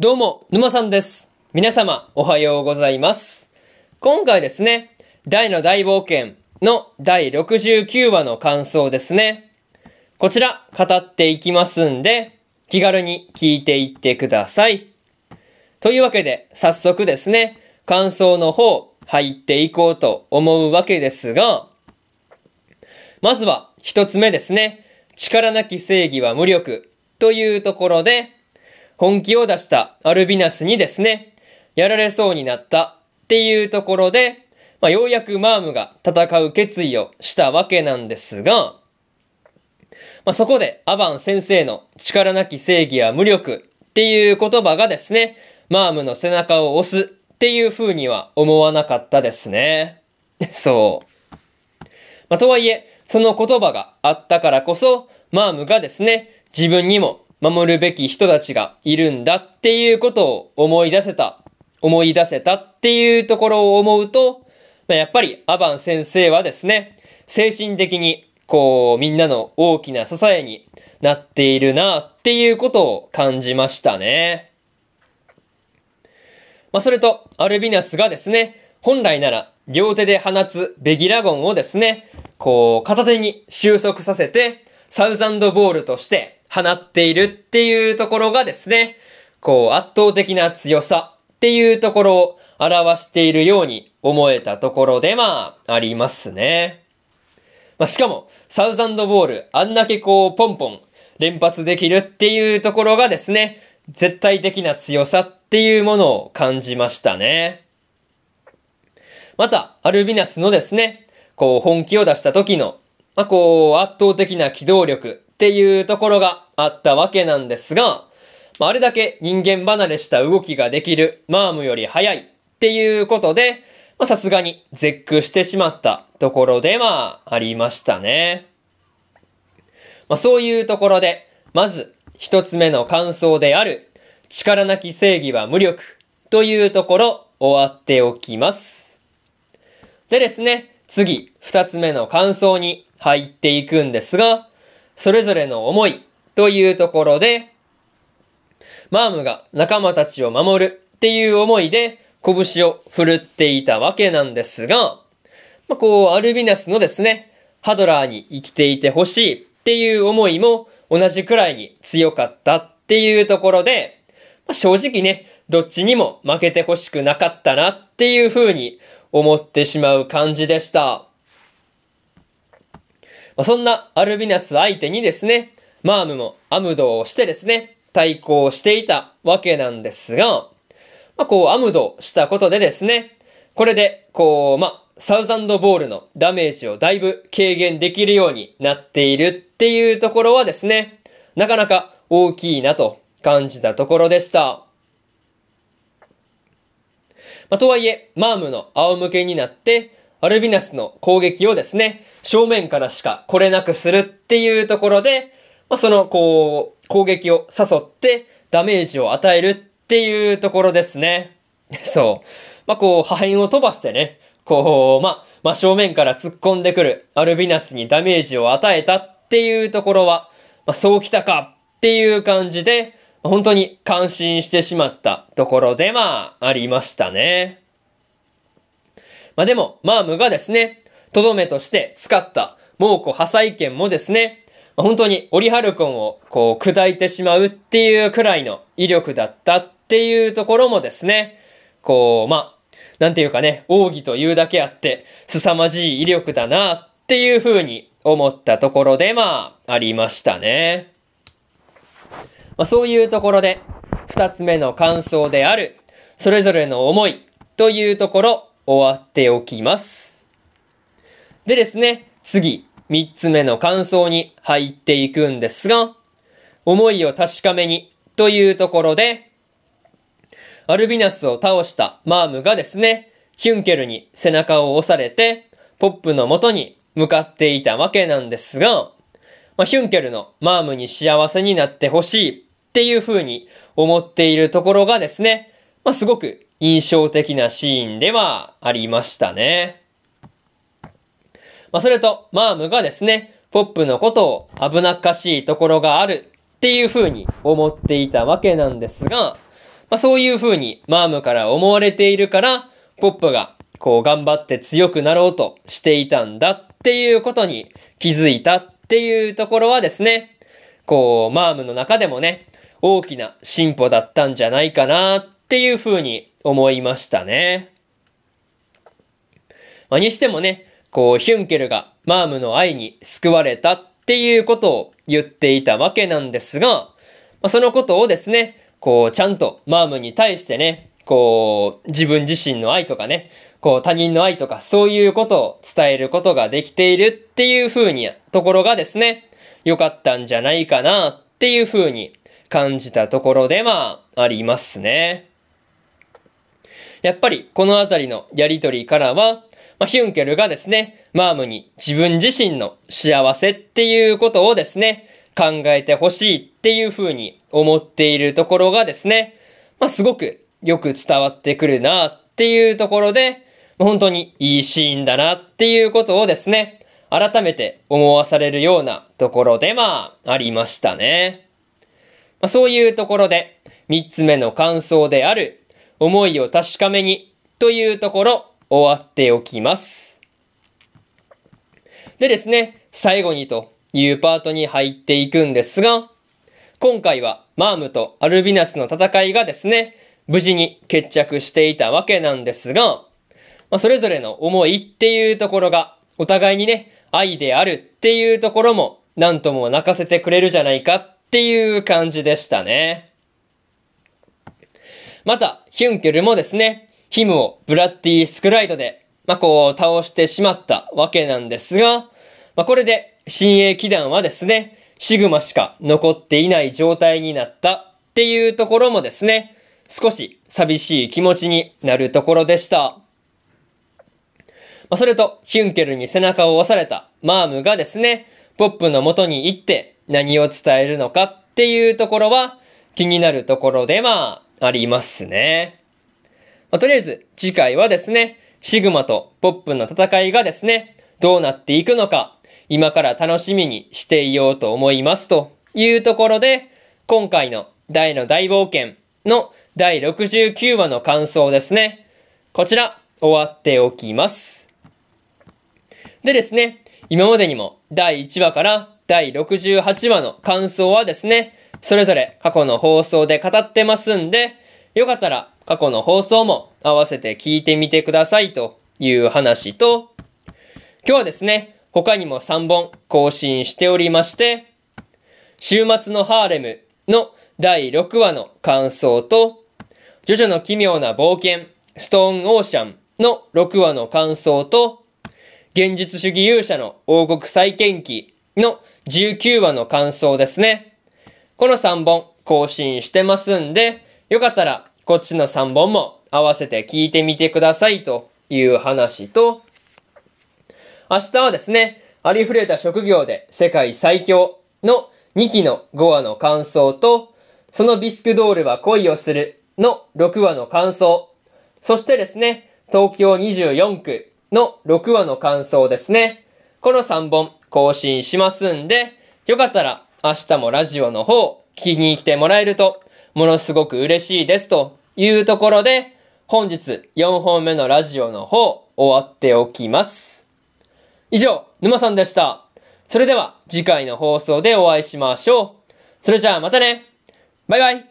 どうも、沼さんです。皆様、おはようございます。今回ですね、大の大冒険の第69話の感想ですね。こちら、語っていきますんで、気軽に聞いていってください。というわけで、早速ですね、感想の方、入っていこうと思うわけですが、まずは、一つ目ですね、力なき正義は無力というところで、本気を出したアルビナスにですね、やられそうになったっていうところで、まあ、ようやくマームが戦う決意をしたわけなんですが、まあ、そこでアバン先生の力なき正義は無力っていう言葉がですね、マームの背中を押すっていう風には思わなかったですね。そう。まあ、とはいえ、その言葉があったからこそ、マームがですね、自分にも守るべき人たちがいるんだっていうことを思い出せた、思い出せたっていうところを思うと、まあ、やっぱりアバン先生はですね、精神的にこうみんなの大きな支えになっているなっていうことを感じましたね。まあ、それと、アルビナスがですね、本来なら両手で放つベギラゴンをですね、こう片手に収束させて、サウザンドボールとして放っているっていうところがですね、こう圧倒的な強さっていうところを表しているように思えたところでまあ、ありますね。まあ、しかも、サウザンドボール、あんだけこう、ポンポン連発できるっていうところがですね、絶対的な強さっていうものを感じましたね。また、アルビナスのですね、こう、本気を出した時の、まあ、こう、圧倒的な機動力っていうところがあったわけなんですが、まあ、あれだけ人間離れした動きができるマームより速いっていうことで、ま、さすがに絶句してしまったところでまあ、ありましたね。まあ、そういうところで、まず、一つ目の感想である、力なき正義は無力というところ、終わっておきます。でですね、次、二つ目の感想に入っていくんですが、それぞれの思いというところで、マームが仲間たちを守るっていう思いで拳を振るっていたわけなんですが、まあ、こう、アルビナスのですね、ハドラーに生きていてほしいっていう思いも同じくらいに強かったっていうところで、まあ、正直ね、どっちにも負けてほしくなかったなっていう風に思ってしまう感じでした。まあ、そんなアルビナス相手にですね、マームもアムドをしてですね、対抗していたわけなんですが、まあ、こう、アムドしたことでですね、これで、こう、まあ、サウザンドボールのダメージをだいぶ軽減できるようになっているっていうところはですね、なかなか大きいなと感じたところでした。まあ、とはいえ、マームの仰向けになって、アルビナスの攻撃をですね、正面からしか来れなくするっていうところで、まあ、その、こう、攻撃を誘ってダメージを与えるっていうところですね。そう。まあ、こう、破片を飛ばしてね、こう、まあ、真正面から突っ込んでくるアルビナスにダメージを与えたっていうところは、まあ、そうきたかっていう感じで、本当に感心してしまったところで、まあ、ありましたね。まあでも、マームがですね、とどめとして使った猛虎破砕剣もですね、本当にオリハルコンをこう砕いてしまうっていうくらいの威力だったっていうところもですね、こう、まあ、なんていうかね、奥義というだけあって、凄まじい威力だなっていう風に思ったところで、まあ、ありましたね。まあ、そういうところで、二つ目の感想である、それぞれの思いというところ、終わっておきます。でですね、次、三つ目の感想に入っていくんですが、思いを確かめにというところで、アルビナスを倒したマームがですね、ヒュンケルに背中を押されて、ポップの元に向かっていたわけなんですが、まあ、ヒュンケルのマームに幸せになってほしいっていう風に思っているところがですね、まあ、すごく印象的なシーンではありましたね。まあ、それと、マームがですね、ポップのことを危なっかしいところがあるっていう風に思っていたわけなんですが、まあそういう風にマームから思われているから、ポップがこう頑張って強くなろうとしていたんだっていうことに気づいたっていうところはですね、こう、マームの中でもね、大きな進歩だったんじゃないかなっていう風に思いましたね。まあ、にしてもね、こう、ヒュンケルがマームの愛に救われたっていうことを言っていたわけなんですが、まあ、そのことをですね、こう、ちゃんとマームに対してね、こう、自分自身の愛とかね、こう、他人の愛とか、そういうことを伝えることができているっていう風に、ところがですね、良かったんじゃないかなっていう風に感じたところでまあ、ありますね。やっぱりこのあたりのやりとりからは、まあ、ヒュンケルがですね、マームに自分自身の幸せっていうことをですね、考えてほしいっていう風に思っているところがですね、まあ、すごくよく伝わってくるなっていうところで、本当にいいシーンだなっていうことをですね、改めて思わされるようなところでまあ、ありましたね。まあ、そういうところで、三つ目の感想である、思いを確かめに、というところ、終わっておきます。でですね、最後にというパートに入っていくんですが、今回はマームとアルビナスの戦いがですね、無事に決着していたわけなんですが、まあ、それぞれの思いっていうところが、お互いにね、愛であるっていうところも、なんとも泣かせてくれるじゃないかっていう感じでしたね。また、ヒュンケルもですね、ヒムをブラッディスクライドで、まあ、こう、倒してしまったわけなんですが、まあ、これで、親衛騎団はですね、シグマしか残っていない状態になったっていうところもですね、少し寂しい気持ちになるところでした。まあ、それと、ヒュンケルに背中を押されたマームがですね、ポップの元に行って何を伝えるのかっていうところは気になるところでまあ、ありますね。まあ、とりあえず、次回はですね、シグマとポップの戦いがですね、どうなっていくのか、今から楽しみにしていようと思いますというところで、今回の大の大冒険の第69話の感想ですね。こちら、終わっておきます。でですね、今までにも第1話から第68話の感想はですね、それぞれ過去の放送で語ってますんで、よかったら過去の放送も合わせて聞いてみてくださいという話と、今日はですね、他にも3本更新しておりまして、週末のハーレムの第6話の感想と、ジョジョの奇妙な冒険、ストーンオーシャンの6話の感想と、現実主義勇者の王国再建記の19話の感想ですね。この3本更新してますんで、よかったらこっちの3本も合わせて聞いてみてくださいという話と、明日はですね、ありふれた職業で世界最強の2期の5話の感想と、そのビスクドールは恋をするの6話の感想、そしてですね、東京24区の6話の感想ですね。この3本更新しますんで、よかったら明日もラジオの方聞きに来てもらえるとものすごく嬉しいですというところで、本日4本目のラジオの方終わっておきます。以上、沼さんでした。それでは次回の放送でお会いしましょう。それじゃあまたねバイバイ